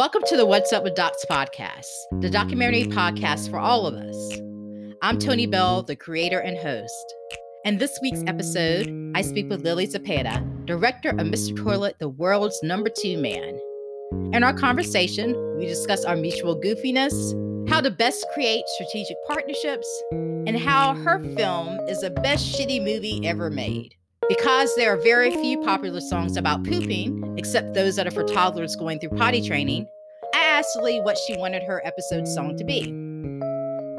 Welcome to the What's Up with Docs podcast, the documentary podcast for all of us. I'm Tony Bell, the creator and host. In this week's episode, I speak with Lily Zepeda, director of Mr. Toilet, the world's number two man. In our conversation, we discuss our mutual goofiness, how to best create strategic partnerships, and how her film is the best shitty movie ever made. Because there are very few popular songs about pooping, except those that are for toddlers going through potty training, I asked Lee what she wanted her episode song to be.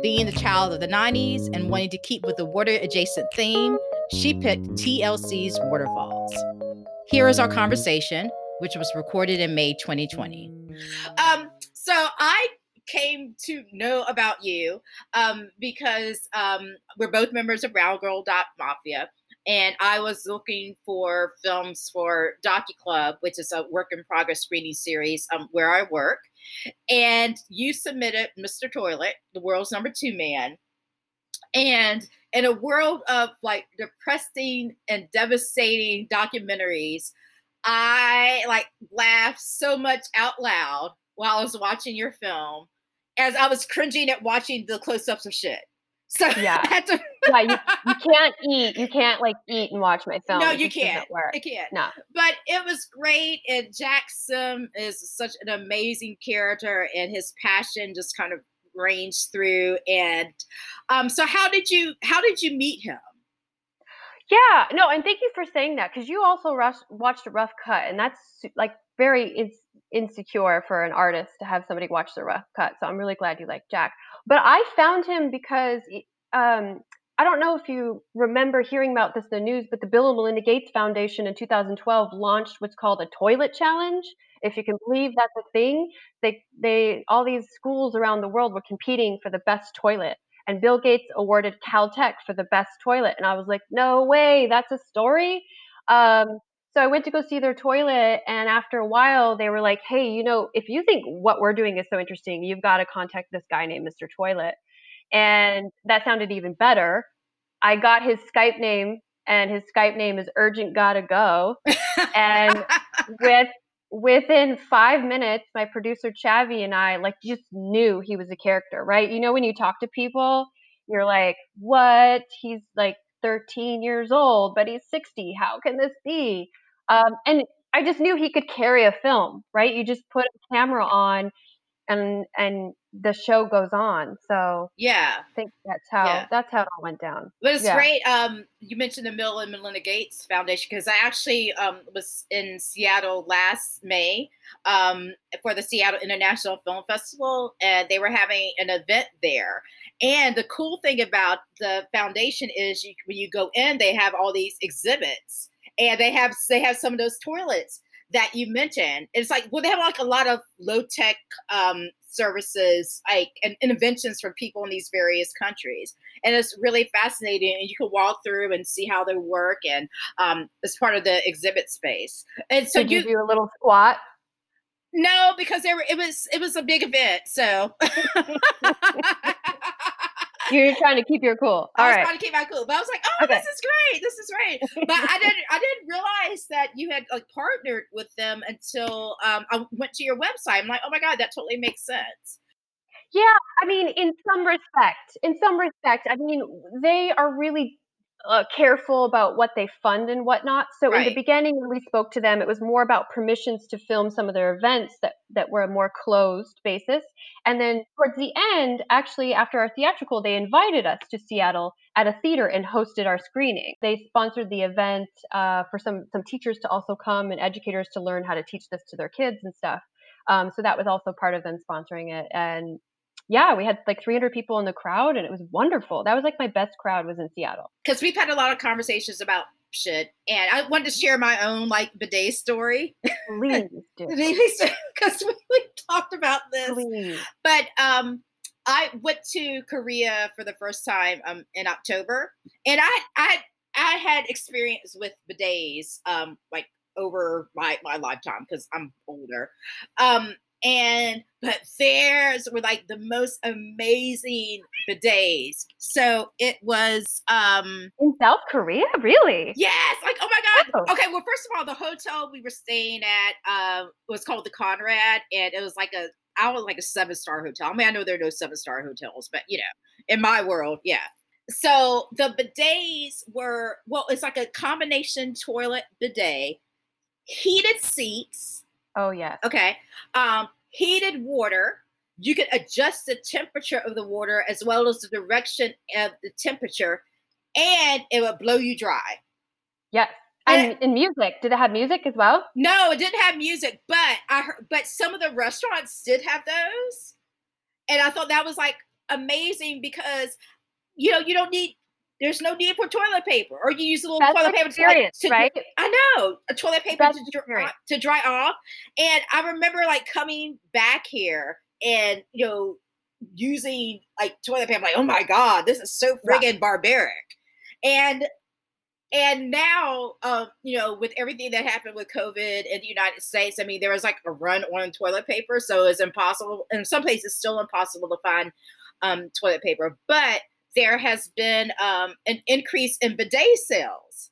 Being the child of the 90s and wanting to keep with the water adjacent theme, she picked TLC's Waterfalls. Here is our conversation, which was recorded in May 2020. Um, so I came to know about you um, because um, we're both members of Brown Girl Mafia and I was looking for films for Docu Club, which is a work in progress screening series um, where I work. And you submitted Mr. Toilet, the world's number two man. And in a world of like depressing and devastating documentaries, I like laughed so much out loud while I was watching your film as I was cringing at watching the close ups of shit. So yeah, yeah, you, you can't eat. You can't like eat and watch my film. No, you can't. Work. You can't. No, but it was great, and Jack Sim is such an amazing character, and his passion just kind of ranged through. And um, so, how did you how did you meet him? Yeah, no, and thank you for saying that because you also rush, watched a rough cut, and that's like very in, insecure for an artist to have somebody watch the rough cut. So I'm really glad you like Jack. But I found him because um, I don't know if you remember hearing about this in the news, but the Bill and Melinda Gates Foundation in 2012 launched what's called a toilet challenge. If you can believe that's a thing, they they all these schools around the world were competing for the best toilet, and Bill Gates awarded Caltech for the best toilet, and I was like, no way, that's a story. Um, so I went to go see their toilet, and after a while, they were like, "Hey, you know, if you think what we're doing is so interesting, you've got to contact this guy named Mr. Toilet." And that sounded even better. I got his Skype name, and his Skype name is Urgent Gotta Go. and with within five minutes, my producer Chavi and I like just knew he was a character, right? You know, when you talk to people, you're like, "What? He's like 13 years old, but he's 60. How can this be?" Um, and I just knew he could carry a film, right? You just put a camera on and and the show goes on. So yeah, I think that's how yeah. that's how it all went down. But it's yeah. great. Um, you mentioned the Bill and Melinda Gates Foundation because I actually um, was in Seattle last May um, for the Seattle International Film Festival, and they were having an event there. And the cool thing about the foundation is you, when you go in, they have all these exhibits and they have they have some of those toilets that you mentioned. It's like well, they have like a lot of low tech um, services, like and inventions for people in these various countries, and it's really fascinating. And you can walk through and see how they work, and um, it's part of the exhibit space. And so Did you, you do a little squat. No, because there were, it was it was a big event, so You're trying to keep your cool. All I was right. trying to keep my cool, but I was like, "Oh, okay. this is great! This is great!" But I didn't, I didn't realize that you had like partnered with them until um, I went to your website. I'm like, "Oh my god, that totally makes sense." Yeah, I mean, in some respect, in some respect, I mean, they are really uh, careful about what they fund and whatnot. So right. in the beginning, when we spoke to them, it was more about permissions to film some of their events that that were a more closed basis. And then towards the end, actually after our theatrical, they invited us to Seattle at a theater and hosted our screening. They sponsored the event uh, for some some teachers to also come and educators to learn how to teach this to their kids and stuff. Um, so that was also part of them sponsoring it. And yeah, we had like 300 people in the crowd and it was wonderful. That was like my best crowd was in Seattle. Because we've had a lot of conversations about shit and I wanted to share my own like bidet story. Please do. Because we, we talked about this. Please. But um, I went to Korea for the first time um, in October and I, I, I had experience with bidets um, like over my, my lifetime because I'm older. Um, and but theirs were like the most amazing bidets. So it was um in South Korea, really? Yes, like oh my god. Oh. Okay, well first of all, the hotel we were staying at uh, was called the Conrad, and it was like a I was like a seven star hotel. I mean, I know there are no seven star hotels, but you know, in my world, yeah. So the bidets were well, it's like a combination toilet bidet, heated seats. Oh yes. Okay. Um, heated water. You can adjust the temperature of the water as well as the direction of the temperature, and it will blow you dry. Yes. And, in music, did it have music as well? No, it didn't have music, but I heard, but some of the restaurants did have those, and I thought that was like amazing because you know you don't need there's no need for toilet paper, or you use a little That's toilet paper to, like, to, right? I know a toilet paper to, dry, to dry off. And I remember like coming back here and you know using like toilet paper. like, oh my god, this is so friggin' barbaric. And and now, um, you know, with everything that happened with COVID in the United States, I mean, there was like a run on toilet paper, so it's impossible. In some places, still impossible to find um, toilet paper. But there has been um, an increase in bidet sales.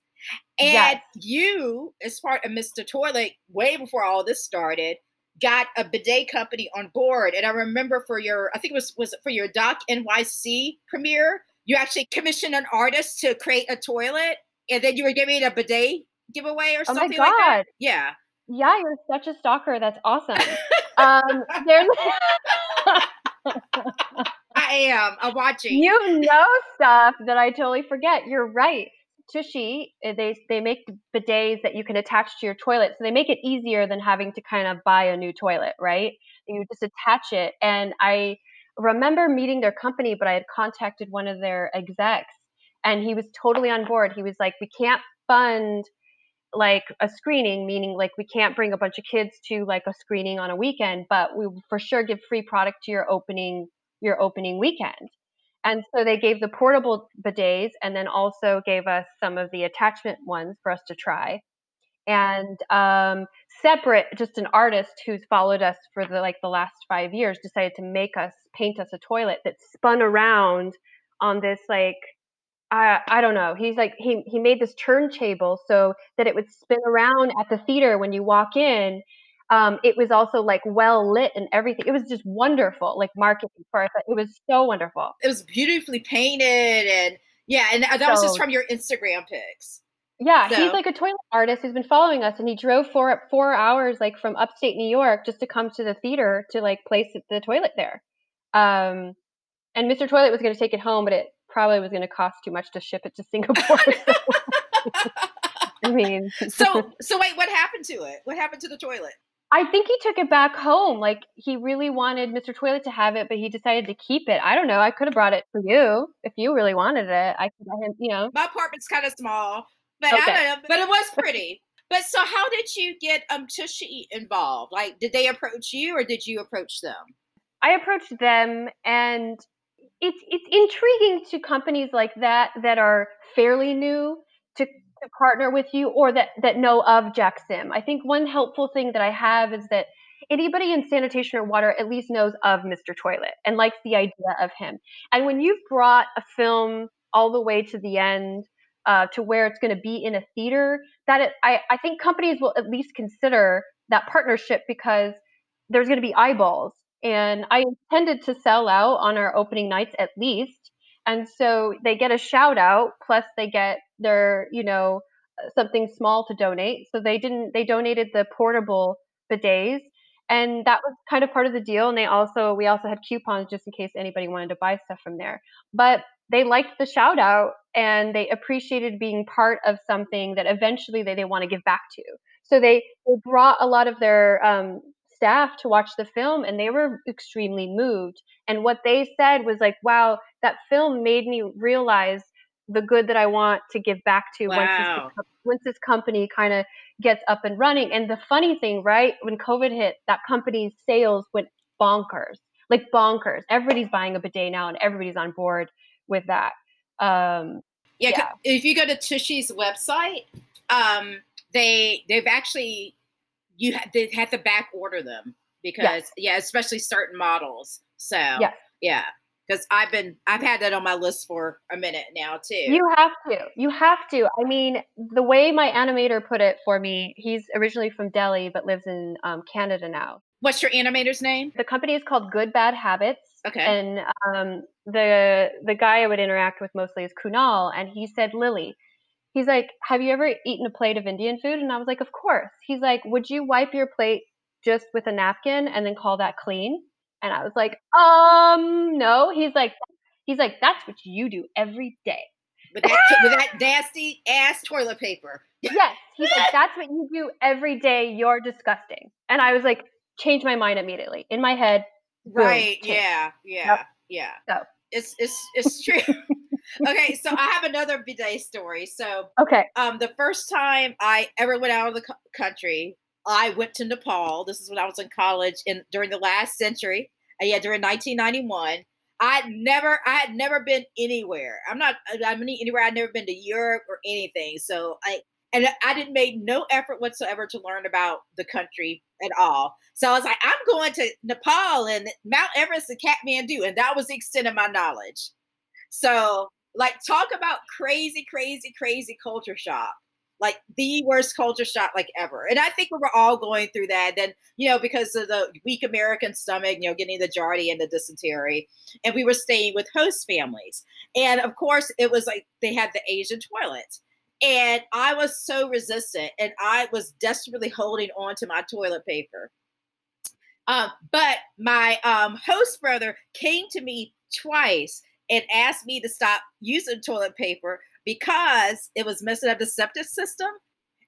And yes. you, as part of Mr. Toilet, way before all this started, got a bidet company on board. And I remember for your, I think it was was it for your Doc NYC premiere, you actually commissioned an artist to create a toilet, and then you were giving a bidet giveaway or something oh my God. like that. Yeah. Yeah, you're such a stalker. That's awesome. um, there's I am. I'm watching. You know stuff that I totally forget. You're right. Tushy, eh, they they make bidets that you can attach to your toilet, so they make it easier than having to kind of buy a new toilet, right? You just attach it. And I remember meeting their company, but I had contacted one of their execs, and he was totally on board. He was like, "We can't fund like a screening, meaning like we can't bring a bunch of kids to like a screening on a weekend, but we for sure give free product to your opening your opening weekend. And so they gave the portable bidets and then also gave us some of the attachment ones for us to try. And um, separate, just an artist who's followed us for the like the last five years decided to make us paint us a toilet that spun around on this like I I don't know. He's like he he made this turntable so that it would spin around at the theater when you walk in um, it was also like well lit and everything. It was just wonderful, like marketing for it. It was so wonderful. It was beautifully painted and yeah, and that so, was just from your Instagram pics. Yeah, so. he's like a toilet artist who's been following us, and he drove four four hours like from upstate New York just to come to the theater to like place the toilet there. Um, and Mr. Toilet was going to take it home, but it probably was going to cost too much to ship it to Singapore. I mean, so so wait, what happened to it? What happened to the toilet? I think he took it back home. Like he really wanted Mr. Toilet to have it, but he decided to keep it. I don't know. I could have brought it for you if you really wanted it. I could have you know. My apartment's kind of small, but okay. I don't know, but it was pretty. but so how did you get um Tushy involved? Like did they approach you or did you approach them? I approached them and it's it's intriguing to companies like that that are fairly new to to partner with you or that that know of Jack Sim. I think one helpful thing that I have is that anybody in sanitation or water at least knows of Mr. Toilet and likes the idea of him. And when you've brought a film all the way to the end uh, to where it's going to be in a theater, that it, I, I think companies will at least consider that partnership because there's going to be eyeballs. And I intended to sell out on our opening nights at least and so they get a shout out plus they get their you know something small to donate so they didn't they donated the portable bidets and that was kind of part of the deal and they also we also had coupons just in case anybody wanted to buy stuff from there but they liked the shout out and they appreciated being part of something that eventually they, they want to give back to so they, they brought a lot of their um, staff to watch the film and they were extremely moved. And what they said was like, wow, that film made me realize the good that I want to give back to wow. once, this, once this company kind of gets up and running. And the funny thing, right, when COVID hit, that company's sales went bonkers, like bonkers. Everybody's buying a bidet now and everybody's on board with that. Um, yeah, yeah. if you go to Tushy's website, um, they they've actually you ha- they had to back order them because Yes. yeah, especially certain models. So Yes. yeah, because I've been I've had that on my list for a minute now too. You have to. You have to. I mean, the way my animator put it for me, he's originally from Delhi but lives in um, Canada now. What's your animator's name? The company is called Good Bad Habits. Okay. And um, the the guy I would interact with mostly is Kunal, and he said, Lily, he's like, have you ever eaten a plate of Indian food? And I was like, of course. He's like, would you wipe your plate just with a napkin and then call that clean? And I was like, um, no. He's like, he's like, that's what you do every day. with that with that nasty ass toilet paper. Yes. He's like, that's what you do every day. You're disgusting. And I was like, change my mind immediately. In my head, boom, Right. change. Yeah. Yeah. Yeah. So. It's it's it's true. okay, so I have another bidet story. So Okay. um the first time I ever went out of the co- country, I went to Nepal. This is when I was in college in during the last century. Uh, yeah, during 1991. I'd never I had never been anywhere. I'm not I mean anywhere I'd never been to Europe or anything. So I and I didn't make no effort whatsoever to learn about the country at all. So I was like, I'm going to Nepal and Mount Everest and Kathmandu, and that was the extent of my knowledge. So, like, talk about crazy, crazy, crazy culture shock. Like the worst culture shock like ever. And I think we were all going through that. Then, you know, because of the weak American stomach, you know, getting the giardia and the dysentery. And we were staying with host families. And of course, it was like they had the Asian toilets. And I was so resistant and I was desperately holding on to my toilet paper. Um, but my um, host brother came to me twice and asked me to stop using toilet paper because it was messing up the septic system.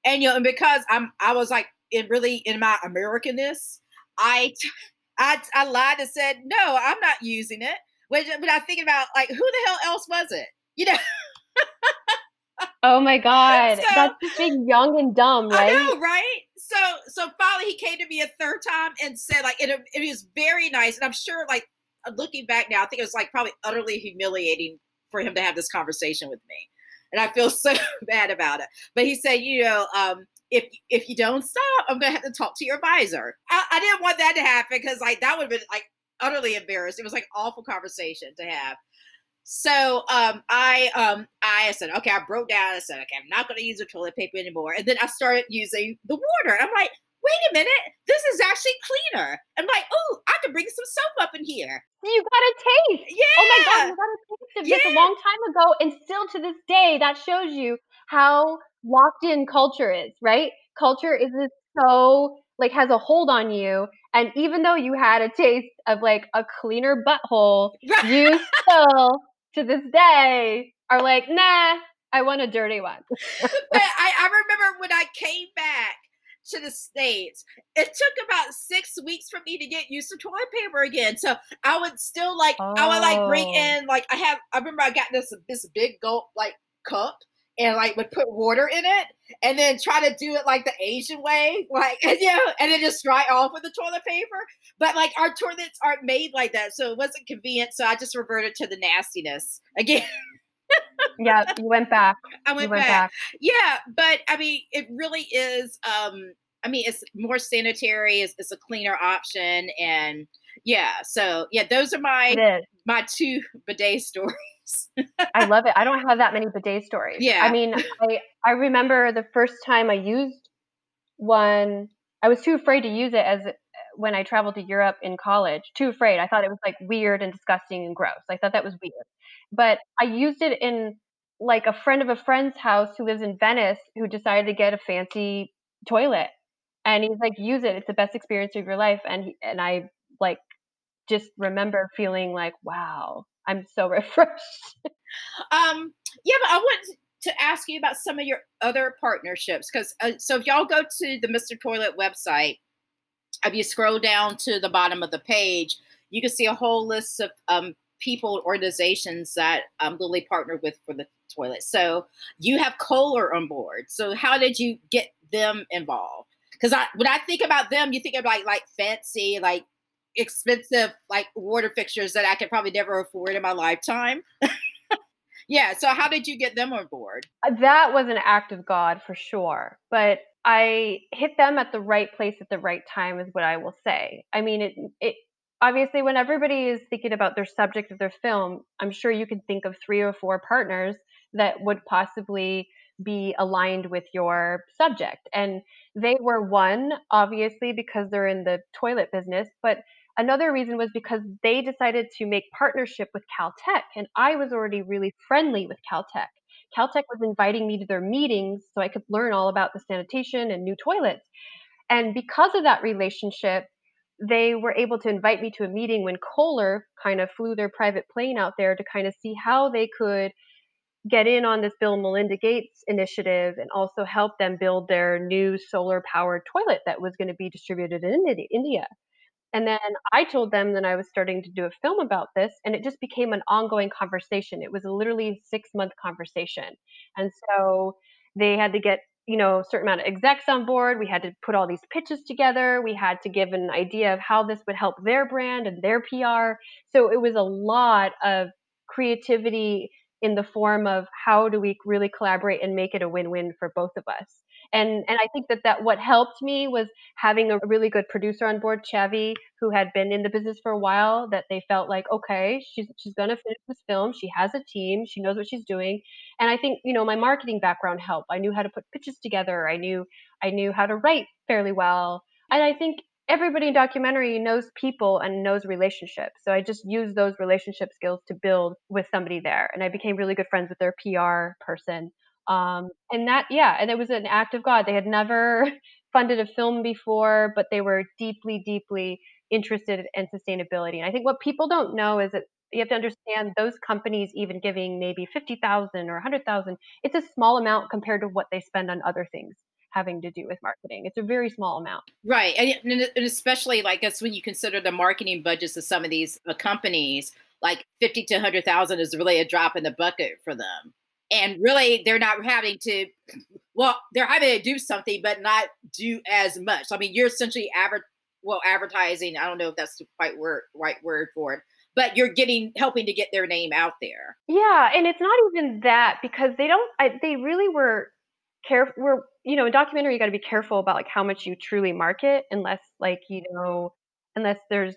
And you know, and because I'm I was like in really in my Americanness, I I I lied and said, no, I'm not using it. When, when I'm thinking about like who the hell else was it? You know, Oh my God. So- That's just being young and dumb, right? I know, right? So so finally he came to me a third time and said like it, it was very nice. And I'm sure like looking back now, I think it was like probably utterly humiliating for him to have this conversation with me. And I feel so bad about it. But he said, you know, um, if if you don't stop, I'm gonna have to talk to your advisor. I, I didn't want that to happen because like that would have been like utterly embarrassed. It was like awful conversation to have. So um, I um, I said, okay, I broke down. I said, okay, I'm not to use the toilet paper anymore. And then I started using the water. I'm like, wait a minute, this is actually cleaner. I'm like, oh, I can bring some soap up in here. You got a taste. Yeah. Oh my God, you got a taste of this a long time ago. And still to this day, that shows you how locked in culture is, right? Culture is so, like, has a hold on you. And even though you had a taste of like a cleaner butthole, Right. you still to this day are like, nah, I want a dirty one. but I, I remember when I came back to the States, it took about six weeks for me to get used to toilet paper again. So I would still like I would like bring Oh. in like I have I remember I got this this big gulp like cup and like would put water in it and then try to do it like the Asian way, like and, you know, and then just dry off with the toilet paper. But like our toilets aren't made like that, so it wasn't convenient. So I just reverted to the nastiness again. yeah, you went back. I went, went back. back. Yeah, but I mean, it really is. Um, I mean, it's more sanitary. It's, it's a cleaner option, and yeah. So yeah, those are my my two bidet stories. I love it. I don't have that many bidet stories. Yeah. I mean, I I remember the first time I used one. I was too afraid to use it as when I traveled to Europe in college. Too afraid. I thought it was like weird and disgusting and gross. I thought that was weird. But I used it in like a friend of a friend's house who lives in Venice who decided to get a fancy toilet. And he's like, use it. It's the best experience of your life. And he, and I like just remember feeling like, wow, I'm so refreshed. Um, yeah, but I want to ask you about some of your other partnerships because uh, so if y'all go to the Mr. Toilet website, if you scroll down to the bottom of the page, you can see a whole list of um, people, organizations that um, Lily partnered with for the toilet. So you have Kohler on board. So how did you get them involved? Because I, when I think about them, you think of like like fancy, like expensive, like water fixtures that I could probably never afford in my lifetime. yeah. So how did you get them on board? Uh, that was an act of God for sure. But I hit them at the right place at the right time is what I will say. I mean, it it obviously when everybody is thinking about their subject of their film, I'm sure you can think of three or four partners that would possibly be aligned with your subject. And they were one, obviously, because they're in the toilet business, but another reason was because they decided to make partnership with Caltech. And I was already really friendly with Caltech. Caltech was inviting me to their meetings so I could learn all about the sanitation and new toilets. And because of that relationship, they were able to invite me to a meeting when Kohler kind of flew their private plane out there to kind of see how they could get in on this Bill and Melinda Gates initiative and also help them build their new solar powered toilet that was going to be distributed in India. And then I told them that I was starting to do a film about this, and it just became an ongoing conversation. It was a literally six month conversation. And so they had to get, you know, certain amount of execs on board. We had to put all these pitches together. We had to give an idea of how this would help their brand and their PR. So it was a lot of creativity in the form of how do we really collaborate and make it a win-win for both of us and and i think that that what helped me was having a really good producer on board Chavi, who had been in the business for a while that they felt like okay she's she's going to finish this film she has a team she knows what she's doing and i think you know my marketing background helped i knew how to put pitches together i knew i knew how to write fairly well and i think everybody in documentary knows people and knows relationships. So I just used those relationship skills to build with somebody there. And I became really good friends with their PR person. Um, and that, yeah, and it was an act of God. They had never funded a film before, but they were deeply, deeply interested in sustainability. And I think what people don't know is that you have to understand those companies even giving maybe 50,000 or 100,000, it's a small amount compared to what they spend on other things having to do with marketing. It's a very small amount. Right. And, and especially like that's when you consider the marketing budgets of some of these uh, companies, like 50 to 100,000 is really a drop in the bucket for them. And really, they're not having to, well, they're having to do something, but not do as much. I mean, you're essentially adver- well, advertising. I don't know if that's the right word, right word for it, but you're getting helping to get their name out there. Yeah, and it's not even that because they don't. I, they really were careful. We're you know, in documentary, you got to be careful about like how much you truly market, unless like you know, unless there's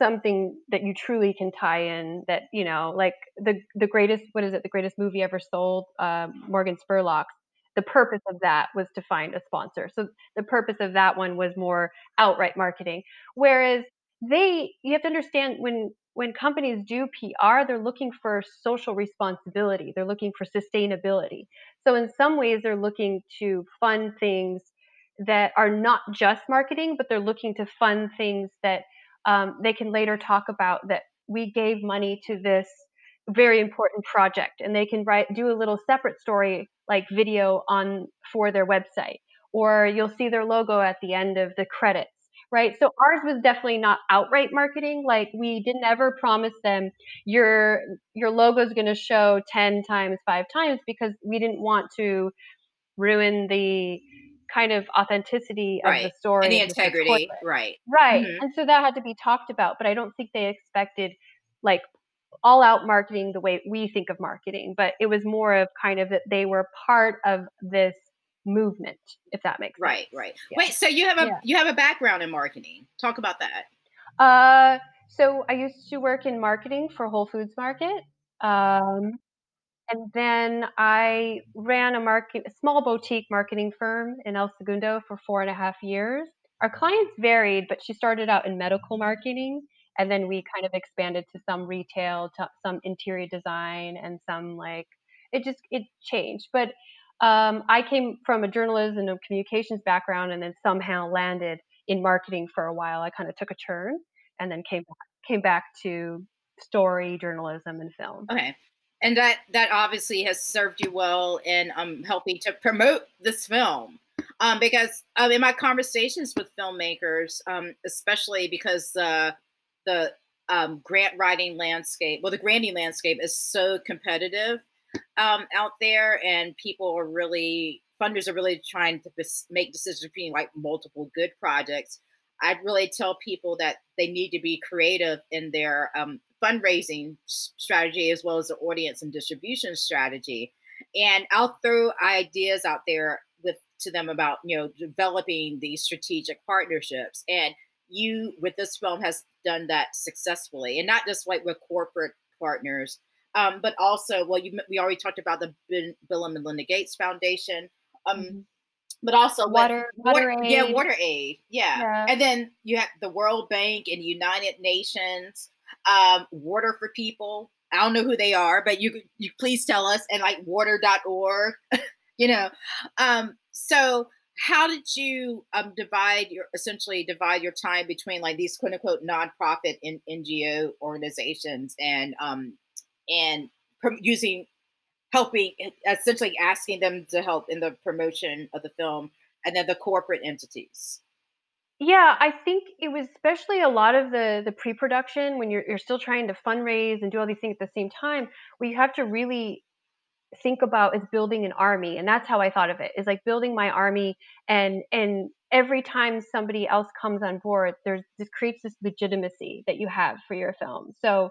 something that you truly can tie in that you know, like the the greatest what is it, the greatest movie ever sold, uh, Morgan Spurlock. The purpose of that was to find a sponsor. So the purpose of that one was more outright marketing. Whereas they, you have to understand when when companies do PR, they're looking for social responsibility. They're looking for sustainability. So in some ways, they're looking to fund things that are not just marketing, but they're looking to fund things that um, they can later talk about that we gave money to this very important project and they can write do a little separate story like video on for their website or you'll see their logo at the end of the credits right? So ours was definitely not outright marketing. Like we didn't ever promise them your your logo is going to show 10 times, 5 times because we didn't want to ruin the kind of authenticity right. of the story and the integrity, right. Right. Mm-hmm. And so that had to be talked about, but I don't think they expected like all out marketing the way we think of marketing, but it was more of kind of that they were part of this movement, if that makes right, sense. Right, right. Yeah. Wait, so you have a yeah. you have a background in marketing. Talk about that. Uh, so I used to work in marketing for Whole Foods Market. Um, and then I ran a market, a small boutique marketing firm in El Segundo for four and a half years. Our clients varied, but she started out in medical marketing, and then we kind of expanded to some retail, to some interior design, and some like it just it changed. But um, I came from a journalism and communications background, and then somehow landed in marketing for a while. I kind of took a turn, and then came came back to story journalism and film. Okay, and that that obviously has served you well in um, helping to promote this film. Um, because um, in my conversations with filmmakers, um, especially because uh, the um, grant writing landscape, well, the granting landscape is so competitive um, out there, and people are really funders are really trying to make decisions between like multiple good projects. I'd really tell people that they need to be creative in their um, fundraising strategy as well as the audience and distribution strategy. And I'll throw ideas out there with to them about you know developing these strategic partnerships and you with this film has done that successfully and not just like with corporate partners um, but also well you we already talked about the bill and melinda gates foundation um, mm-hmm. but also water, water, water yeah water aid yeah. yeah. and then you have the world bank and united nations um, water for people. I don't know who they are but you you please tell us and like water.org you know. Um, so how did you um, divide your essentially divide your time between like these quote unquote nonprofit and NGO organizations and um and using helping essentially asking them to help in the promotion of the film and then the corporate entities yeah i think it was especially a lot of the the pre-production when you're, you're still trying to fundraise and do all these things at the same time where you have to really think about is building an army and that's how i thought of it is like building my army and and every time somebody else comes on board there's this creates this legitimacy that you have for your film. So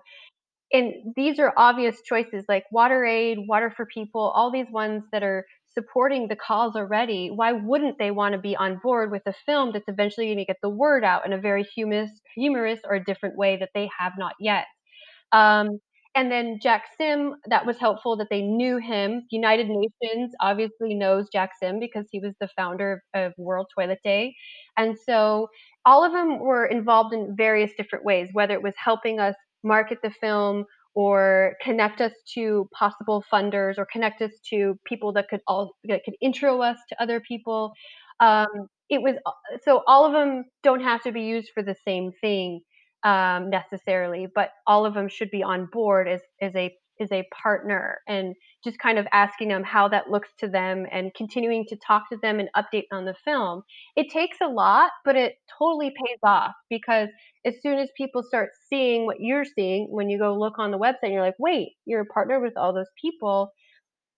and these are obvious choices like water aid water for people all these ones that are supporting the cause already why wouldn't they want to be on board with a film that's eventually going to get the word out in a very humorous humorous or a different way that they have not yet um, and then Jack Sim, that was helpful that they knew him. United Nations obviously knows Jack Sim because he was the founder of World Toilet Day. And so all of them were involved in various different ways, whether it was helping us market the film or connect us to possible funders or connect us to people that could all that could intro us to other people. Um, it was so all of them don't have to be used for the same thing um, necessarily, but all of them should be on board as as a as a partner and just kind of asking them how that looks to them and continuing to talk to them and update on the film. It takes a lot, but it totally pays off because as soon as people start seeing what you're seeing when you go look on the website, you're like, wait, you're a partner with all those people.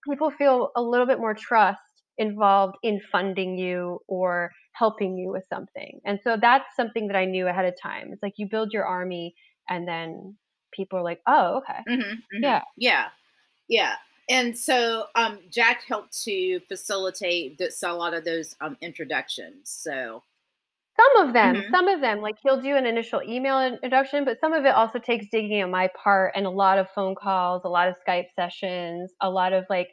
People feel a little bit more trust involved in funding you or helping you with something. And so that's something that I knew ahead of time. It's like you build your army and then people are like, oh, okay. Mm-hmm, mm-hmm. Yeah. Yeah. Yeah. And so um, Jack helped to facilitate this, a lot of those um, introductions. So some of them, mm-hmm. some of them, like he'll do an initial email introduction, but some of it also takes digging on my part and a lot of phone calls, a lot of Skype sessions, a lot of like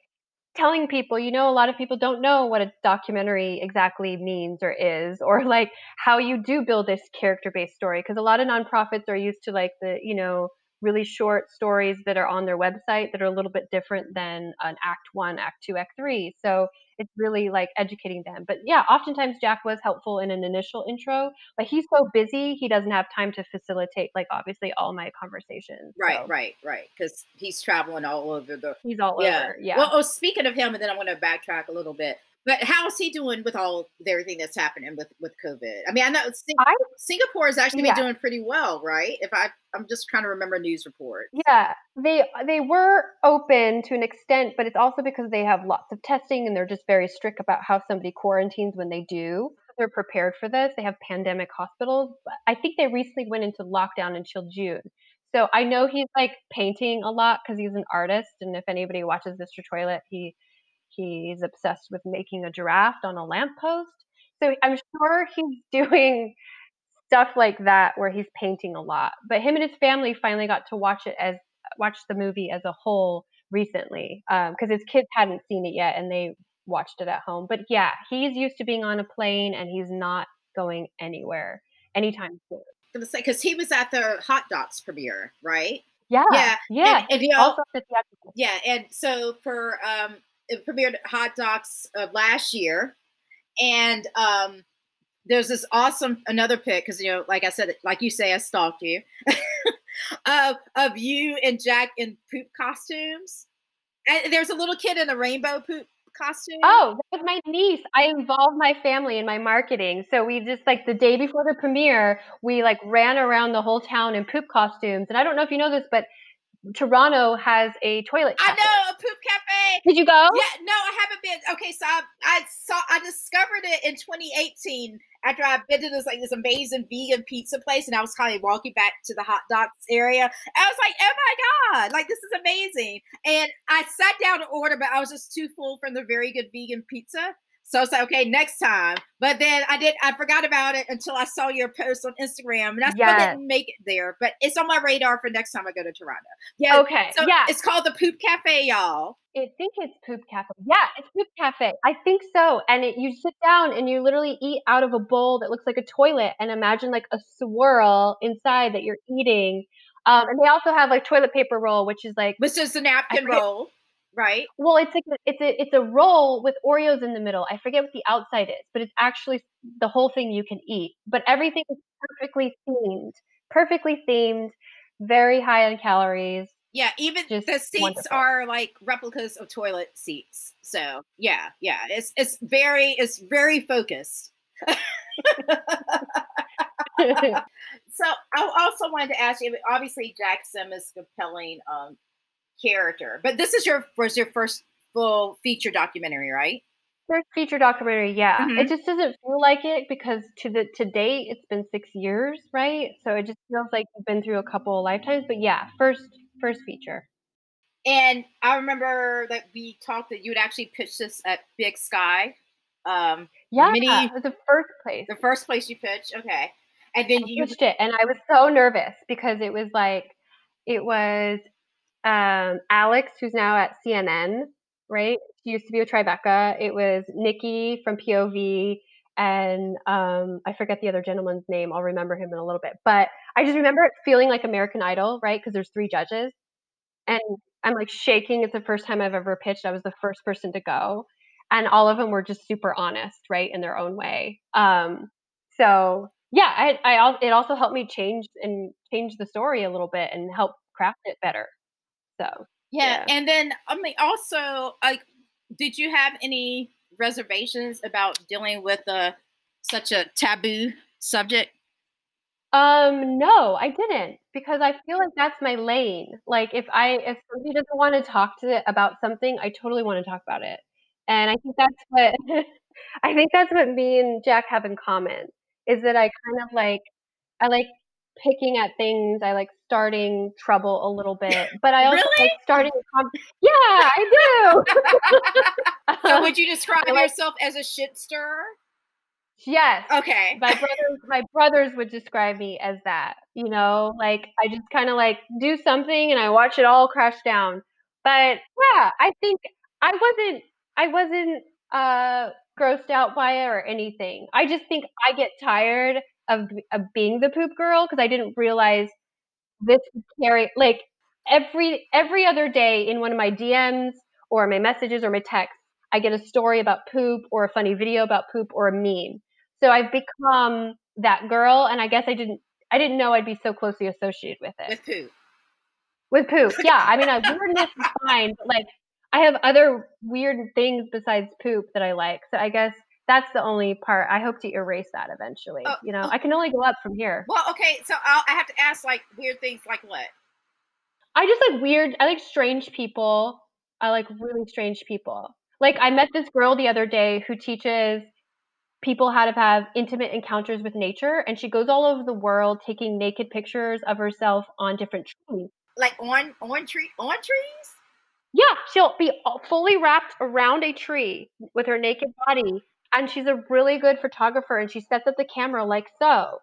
telling people, you know, a lot of people don't know what a documentary exactly means or is, or like how you do build this character based story. Because a lot of nonprofits are used to like the, you know, really short stories that are on their website that are a little bit different than an act one, act two, act three. So it's really like educating them. But yeah, oftentimes Jack was helpful in an initial intro, but he's so busy, he doesn't have time to facilitate like obviously all my conversations. Right, so. right, right. Because he's traveling all over the. He's all yeah. over. Yeah. Well, oh, speaking of him, and then I'm going to backtrack a little bit. But how is he doing with all with everything that's happening with with COVID? I mean, I know Sing- I, Singapore has actually yeah. been doing pretty well, right? If I I'm just trying to remember news report. Yeah, they they were open to an extent, but it's also because they have lots of testing and they're just very strict about how somebody quarantines when they do. They're prepared for this. They have pandemic hospitals. I think they recently went into lockdown until June. So I know he's like painting a lot because he's an artist, and if anybody watches Mr. Toilet, he He's obsessed with making a draft on a lamppost. So I'm sure he's doing stuff like that where he's painting a lot. But him and his family finally got to watch it as watch the movie as a whole recently because um, his kids hadn't seen it yet and they watched it at home. But yeah, he's used to being on a plane and he's not going anywhere anytime soon. Because he was at the Hot Docs premiere, right? Yeah, yeah, yeah. And, and you know, yeah, and so for um, it premiered Hot Docs of last year, and um, there's this awesome another pic because you know, like I said, like you say, I stalked you of of you and Jack in poop costumes. And there's a little kid in a rainbow poop costume. Oh, that was my niece. I involved my family in my marketing. So we just like the day before the premiere, we like ran around the whole town in poop costumes. And I don't know if you know this, but Toronto has a toilet. Cafe. I know a poop cafe. Did you go? Yeah, no, I haven't been. Okay, so I, I saw I discovered it in 2018 after I've been to this like this amazing vegan pizza place, and I was kind of walking back to the Hot Docs area. I was like, oh my god, like this is amazing. And I sat down to order, but I was just too full from the very good vegan pizza. So I was like, okay, next time. But then I did I forgot about it until I saw your post on Instagram. And I still Yes. didn't make it there. But it's on my radar for next time I go to Toronto. Yeah. Okay. So yeah. it's called the Poop Cafe, y'all. I think it's Poop Cafe. Yeah, it's Poop Cafe. I think so. And it, you sit down and you literally eat out of a bowl that looks like a toilet and imagine like a swirl inside that you're eating. Um, and they also have like toilet paper roll, which is like, Which is the napkin roll, right? well, it's like a, it's a it's a roll with Oreos in the middle. I forget what the outside is, but it's actually the whole thing you can eat. But everything is perfectly themed, perfectly themed, very high on calories. Yeah, even Just the seats wonderful. are like replicas of toilet seats. So yeah, yeah, it's it's very it's very focused. So I also wanted to ask you. Obviously, Jack Sim is compelling um, character, but this is your was your first full feature documentary, right? First feature documentary, yeah. Mhm. It just doesn't feel like it because to the to date it's been six years, right? So it just feels like you've been through a couple of lifetimes. But yeah, first first feature. And I remember that we talked that you would actually pitch this at Big Sky, um, Yeah, Mini- the first place. the first place you pitched. Okay, and then I you pitched it, and I was so nervous because it was like it was um, Alex, who's now at CNN, right? She used to be with Tribeca. It was Nikki from POV, and um, I forget the other gentleman's name. I'll remember him in a little bit. But I just remember it feeling like American Idol, right? Because there's three judges, and I'm like shaking. It's the first time I've ever pitched. I was the first person to go, and all of them were just super honest, right, in their own way. Um, so yeah, I, I it also helped me change and change the story a little bit and help craft it better. So Yeah, Yeah. and then I mean, also, like, did you have any reservations about dealing with a such a taboo subject? Um, no, I didn't because I feel like that's my lane. Like if I if somebody doesn't want to talk to about something, I totally want to talk about it. And I think that's what I think that's what me and Jack have in common is that I kind of like I like picking at things. I like starting trouble a little bit, but I also Really? like starting con- Yeah, I do. So, would you describe yourself as a shit stirrer? yes. Okay. my brothers my brothers would describe me as that you know like i just kind of like do something and i watch it all crash down but yeah i think i wasn't i wasn't uh grossed out by it or anything i just think i get tired of, of being the poop girl because i didn't realize this would carry like every every other day in one of my dms or my messages or my texts i get a story about poop or a funny video about poop or a meme so I've become that girl, and I guess I didn't I didn't know I'd be so closely associated with it. With poop. With poop, yeah. I mean, I, weirdness is fine, but like I have other weird things besides poop that I like. So I guess that's the only part. I hope to erase that eventually. Oh, you know, oh. I can only go up from here. Well, okay. So I'll, I have to ask like weird things like what? I just like weird. I like strange people. I like really strange people. Like I met this girl the other day who teaches people how to have intimate encounters with nature, and she goes all over the world taking naked pictures of herself on different trees. Like on on tree on trees? Yeah, she'll be uh, fully wrapped around a tree with her naked body, and she's a really good photographer. And she sets up the camera like so,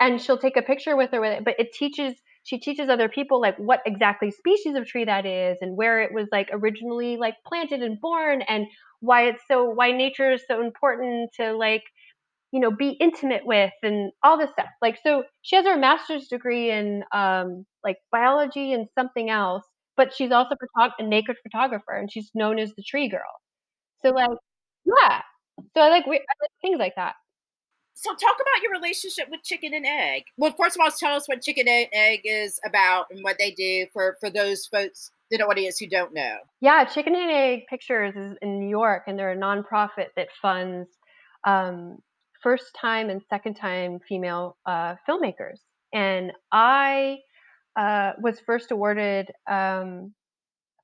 and she'll take a picture with her with it. But it teaches she teaches other people like what exactly species of tree that is, and where it was like originally like planted and born, and why it's so why nature is so important to like you know be intimate with and all this stuff like so she has her master's degree in um like biology and something else but she's also a naked photographer and she's known as the tree girl so like yeah so i like, we- I like things like that So talk about your relationship with chicken and egg. Well, first of all, tell us what chicken and egg is about and what they do for for those folks in the audience who don't know. Yeah, Chicken and Egg Pictures is in New York, and they're a nonprofit that funds um, first time and second time female uh, filmmakers. And I uh, was first awarded um,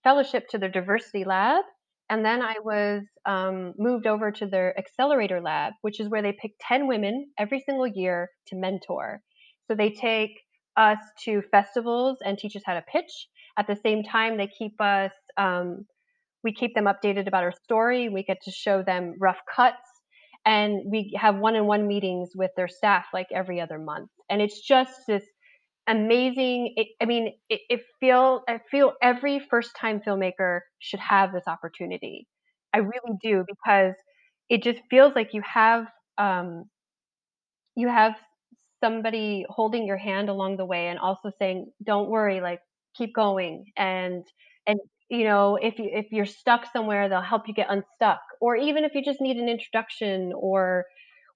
fellowship to their diversity lab, and then I was um, moved over to their accelerator lab, which is where they pick 10 women every single year to mentor. So they take us to festivals and teach us how to pitch. At the same time, they keep us um, we keep them updated about our story. We get to show them rough cuts, and we have one-on-one meetings with their staff like every other month. And it's just this amazing. It, I mean, it, it feel I feel every first-time filmmaker should have this opportunity. I really do because it just feels like you have um, you have somebody holding your hand along the way and also saying, "Don't worry, like keep going." And and you know, if you if you're stuck somewhere, they'll help you get unstuck. Or even if you just need an introduction or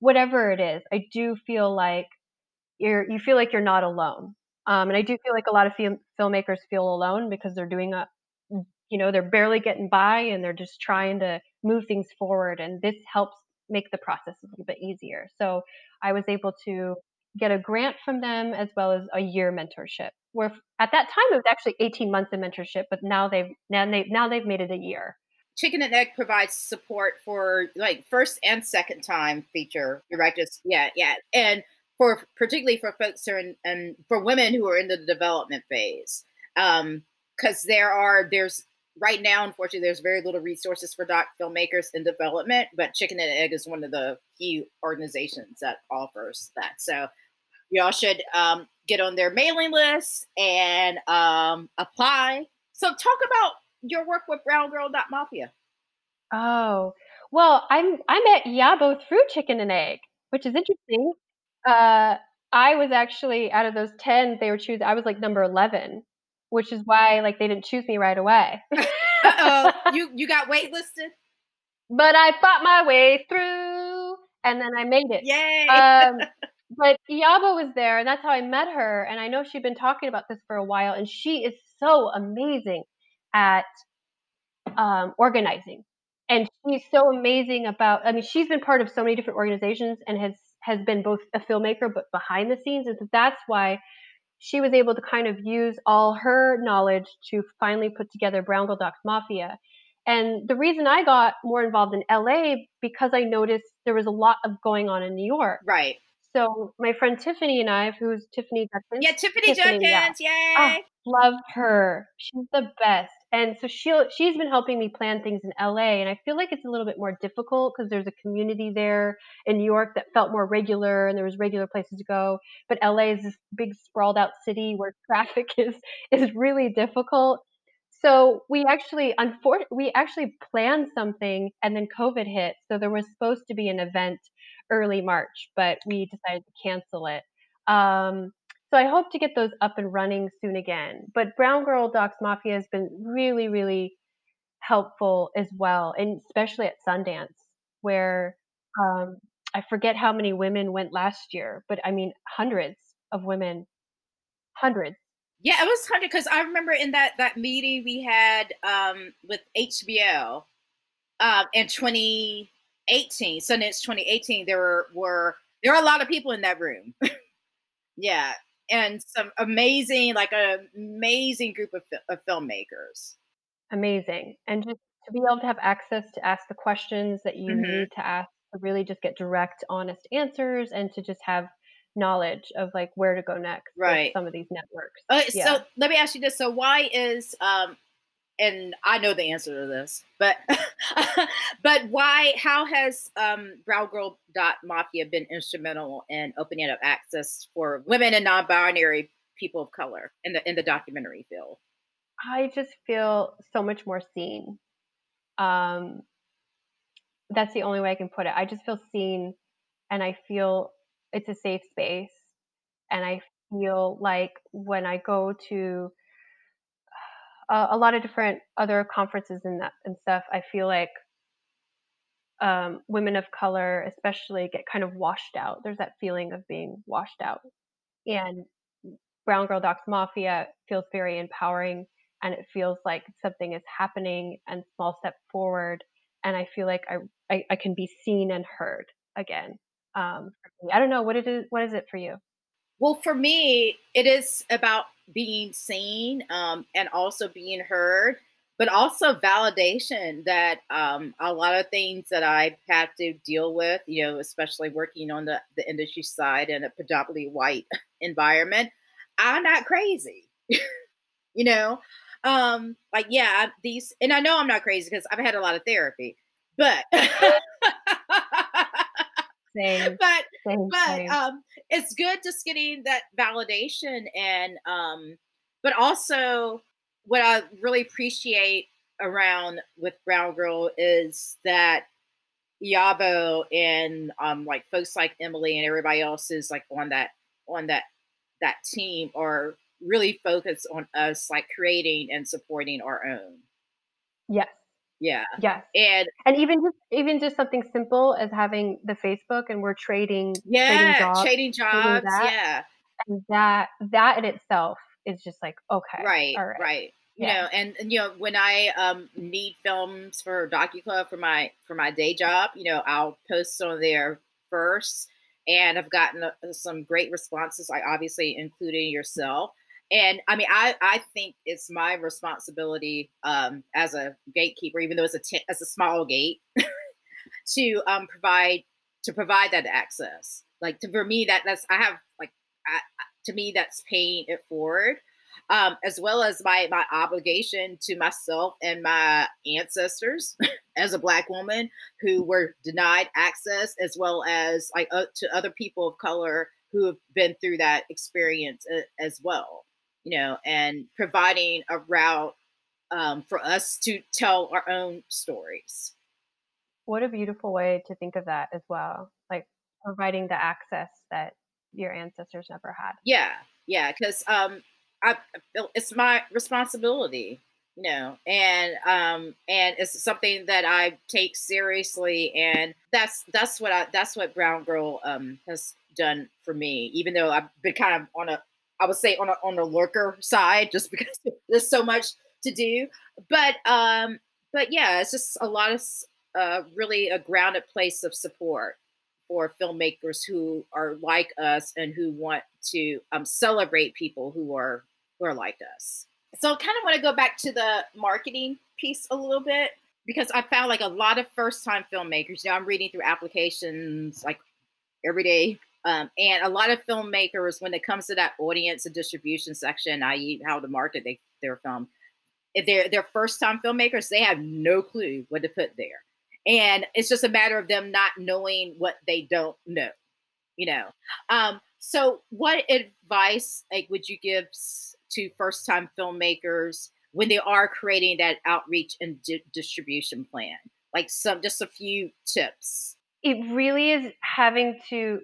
whatever it is, I do feel like you're you feel like you're not alone. Um, and I do feel like a lot of film, filmmakers feel alone because they're doing a you know they're barely getting by and they're just trying to move things forward and this helps make the process a little bit easier so i was able to get a grant from them as well as a year mentorship. Where at that time it was actually 18 months of mentorship, but now they've now they now they've made it a year. Chicken and Egg provides support for like first and second time feature directors. Yeah, yeah, and for particularly for folks who are in, and for women who are in the development phase, because um, there are there's right now unfortunately there's very little resources for doc filmmakers in development, but Chicken and Egg is one of the few organizations that offers that. So y'all should um, get on their mailing list and um, apply. So talk about your work with Brown Girl Mafia. Oh, well, I'm I met Iyabo through Chicken and Egg, which is interesting. Uh, I was actually out of those ten they were choosing. I was like number eleven, which is why like they didn't choose me right away. oh, you you got waitlisted, but I fought my way through, and then I made it. Yay! Um, but Iyabo was there, and that's how I met her. And I know she'd been talking about this for a while, and she is so amazing at um, organizing, and she's so amazing about. I mean, she's been part of so many different organizations and has has been both a filmmaker but behind the scenes, and so that's why she was able to kind of use all her knowledge to finally put together Brown Girl Docs Mafia. And the reason I got more involved in LA because I noticed there was a lot of going on in New York. Right. So my friend Tiffany and I, who's Tiffany Judkins. Yeah, Tiffany, Tiffany Judkins, yeah. yay! Oh, love her. She's the best. And so she she's been helping me plan things in LA, and I feel like it's a little bit more difficult because there's a community there in New York that felt more regular, and there was regular places to go. But LA is this big sprawled out city where traffic is is really difficult. So we actually, unfor- we actually planned something, and then COVID hit. So there was supposed to be an event early March, but we decided to cancel it. Um, so I hope to get those up and running soon again. But Brown Girl Docs Mafia has been really, really helpful as well, and especially at Sundance, where um, I forget how many women went last year, but I mean hundreds of women, hundreds. Yeah, it was hundred because I remember in that that meeting we had um, with HBO um, in 2018, Sundance 2018. There were were there were a lot of people in that room. yeah, and some amazing, like an amazing group of, of filmmakers. Amazing. And just to be able to have access to ask the questions that you mm-hmm. need to ask to really just get direct, honest answers and to just have knowledge of like where to go next right some of these networks okay, yeah. so let me ask you this so why is um and I know the answer to this, but but why? How has um, Mafia been instrumental in opening up access for women and non-binary people of color in the in the documentary field? I just feel so much more seen. Um, that's the only way I can put it. I just feel seen, and I feel it's a safe space, and I feel like when I go to uh, a lot of different other conferences and that and stuff, I feel like um, women of color, especially, get kind of washed out. There's that feeling of being washed out, and Brown Girl Docs Mafia feels very empowering, and it feels like something is happening and small step forward, and I feel like I I, I can be seen and heard again. Um, I don't know what it is. What is it for you? Well, for me, it is about being seen um, and also being heard, but also validation that um, a lot of things that I've had to deal with, you know, especially working on the, the industry side in a predominantly white environment, I'm not crazy, you know. um, like yeah, these, and I know I'm not crazy because I've had a lot of therapy, but. Same, but same, but same. um it's good just getting that validation and um but also what i really appreciate around with brown girl is that Iyabo and um like folks like emily and everybody else is like on that on that that team are really focused on us like creating and supporting our own Yes, yeah yes. and And even just even just something simple as having the Facebook and we're trading trading yeah jobs, trading trading jobs that, yeah and that that in itself is just like, okay, Right, right. right. You Yeah. know, and, and you know, when I um need films for DocuClub for my for my day job, you know, I'll post on there first, and I've gotten uh, some great responses. Like obviously, including yourself. And I mean, I I think it's my responsibility um as a gatekeeper, even though it's a t- as a small gate, to um provide to provide that access. Like to, for me, that that's I have like I, to me that's paying it forward, um, as well as my my obligation to myself and my ancestors as a black woman who were denied access, as well as like uh, to other people of color who have been through that experience uh, as well. You know, and providing a route um, for us to tell our own stories. What a beautiful way to think of that as well. Like providing the access that your ancestors never had. Yeah, yeah, because um, I, it's my responsibility, you know, and um, and it's something that I take seriously, and that's that's what I that's what Brown Girl um has done for me. Even though I've been kind of on a, I would say on a on the lurker side, just because there's so much to do, but um, but yeah, it's just a lot of uh, really a grounded place of support for filmmakers who are like us and who want to um, celebrate people who are who are like us. So, I kind of want to go back to the marketing piece a little bit because I found like a lot of first time filmmakers. You know, I'm reading through applications like every day. Um, and a lot of filmmakers, when it comes to that audience and distribution section, i.e., how to market they, their film, if they're they're first time filmmakers, they have no clue what to put there. And it's just a matter of them not knowing what they don't know, you know. Um, so what advice like would you give to first time filmmakers when they are creating that outreach and di- distribution plan? Like some just a few tips. It really is having to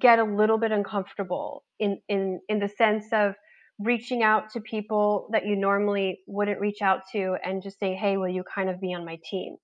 get a little bit uncomfortable in in in the sense of reaching out to people that you normally wouldn't reach out to and just say, "Hey, will you kind of be on my team?"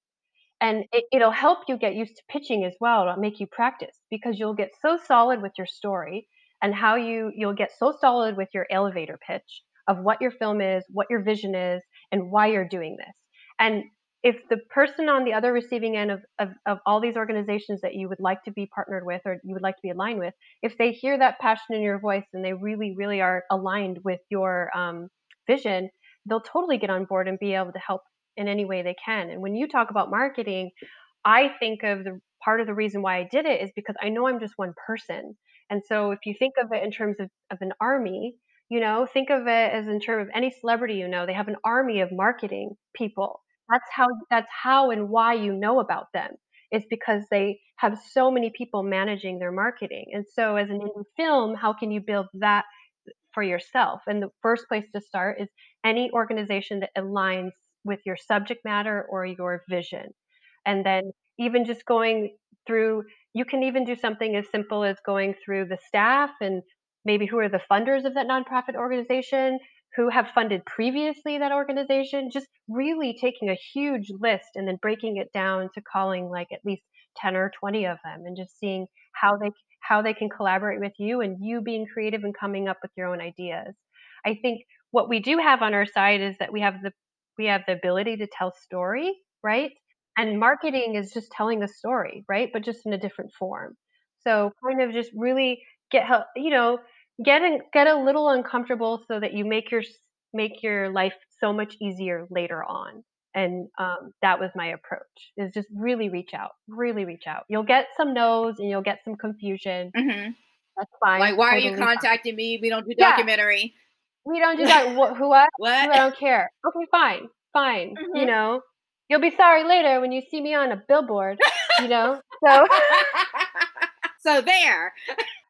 And it, it'll help you get used to pitching as well. It'll make you practice because you'll get so solid with your story and how you you'll get so solid with your elevator pitch of what your film is, what your vision is, and why you're doing this. And if the person on the other receiving end of, of, of all these organizations that you would like to be partnered with or you would like to be aligned with, if they hear that passion in your voice and they really, really are aligned with your um, vision, they'll totally get on board and be able to help in any way they can. And when you talk about marketing, I think of the part of the reason why I did it is because I know I'm just one person. And so if you think of it in terms of, of an army, you know, think of it as in terms of any celebrity you know, they have an army of marketing people. That's how that's how and why you know about them. is because they have so many people managing their marketing. And so as an mm-hmm. indie film, how can you build that for yourself. And the first place to start is any organization that aligns with your subject matter or your vision. And then even just going through, you can even do something as simple as going through the staff and maybe who are the funders of that nonprofit organization, who have funded previously that organization, just really taking a huge list and then breaking it down to calling like at least 10 or 20 of them and just seeing how they how they can collaborate with you and you being creative and coming up with your own ideas. I think what we do have on our side is that we have the we have the ability to tell story, right? And marketing is just telling a story, right? But just in a different form. So kind of just really get help, you know, get a, get a little uncomfortable so that you make your make your life so much easier later on. And um, that was my approach: is just really reach out, really reach out. You'll get some no's and you'll get some confusion. hmm That's fine, Like, why are you totally fine. contacting me? We don't do Yeah, documentary. We don't do that. Wh- who what? What? I don't care. Okay, fine, fine. You Mhm. know, you'll be sorry later when you see me on a billboard. You know, so so there.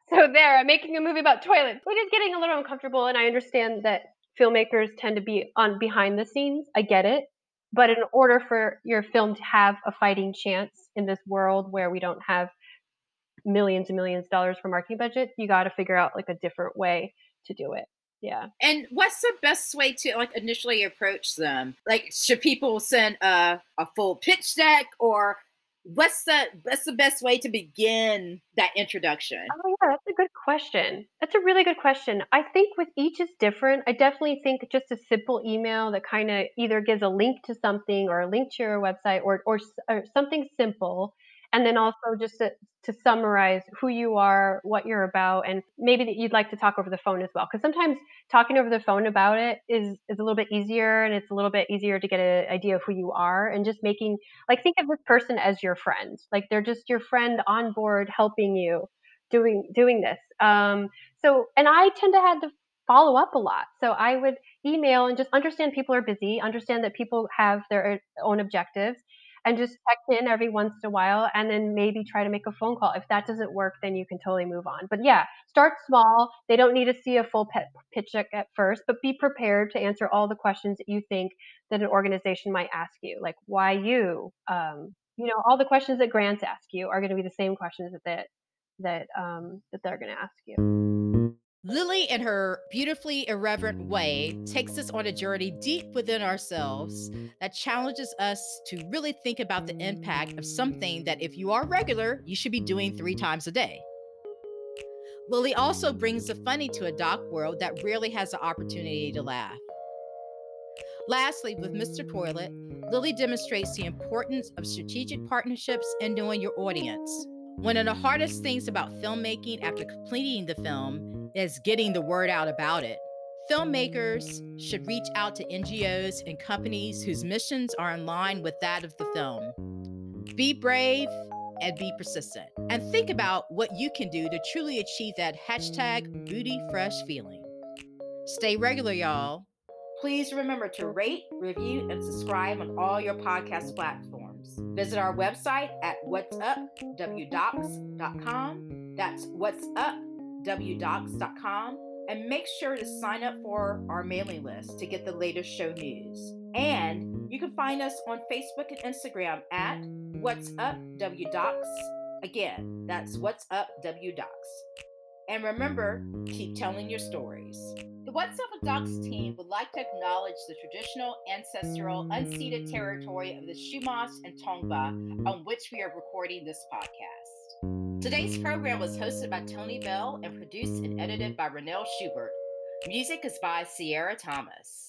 So there. I'm making a movie about toilets. It is getting a little uncomfortable, and I understand that filmmakers tend to be on behind the scenes. I get it, but in order for your film to have a fighting chance in this world where we don't have millions and millions of dollars for marketing budget, you got to figure out like a different way to do it. Yeah. And what's the best way to like initially approach them? Like, should people send a, a full pitch deck, or what's the what's the best way to begin that introduction? Yeah, that's a good question. That's a really good question. I think with each is different. I definitely think just a simple email that kind of either gives a link to something or a link to your website or or, or something simple, and then also just to, to summarize who you are, what you're about, and maybe that you'd like to talk over the phone as well. Because sometimes talking over the phone about it is is a little bit easier, and it's a little bit easier to get an idea of who you are, and just making like think of this person as your friend like they're just your friend on board helping you doing doing this. Um so and i tend to have to follow up a lot. So i would email and just understand people are busy understand that people have their own objectives and just check in every once in a while and then maybe try to make a phone call. If that doesn't work then you can totally move on. But yeah start small. They don't need to see a full pet pitch at first but be prepared to answer all the questions that you think that an organization might ask you, like why you, um, you know, all the questions that grants ask you are going to be the same questions that that that, um, that they're going to ask you. Lily, in her beautifully irreverent way, takes us on a journey deep within ourselves that challenges us to really think about the impact of something that, if you are regular, you should be doing three times a day. Lily also brings the funny to a doc world that rarely has the opportunity to laugh. Lastly, with Mr. Toilet, Lily demonstrates the importance of strategic partnerships and knowing your audience. One of the hardest things about filmmaking after completing the film is getting the word out about it. Filmmakers should reach out to NGOs and companies whose missions are in line with that of the film. Be brave and be persistent. And think about what you can do to truly achieve that hashtag booty fresh feeling. Stay regular, y'all. Please remember to rate, review, and subscribe on all your podcast platforms. Visit our website at whatsupwdocs.com. That's whatsupwdocs.com. And make sure to sign up for our mailing list to get the latest show news. And you can find us on Facebook and Instagram at What's Up W Docs. Again, that's What's Up W Docs. And remember, keep telling your stories. The What's Up with Docs team would like to acknowledge the traditional, ancestral, unceded territory of the Chumash and Tongva on which we are recording this podcast. Today's program was hosted by Tony Bell and produced and edited by Renelle Schubert. Music is by Sierra Thomas.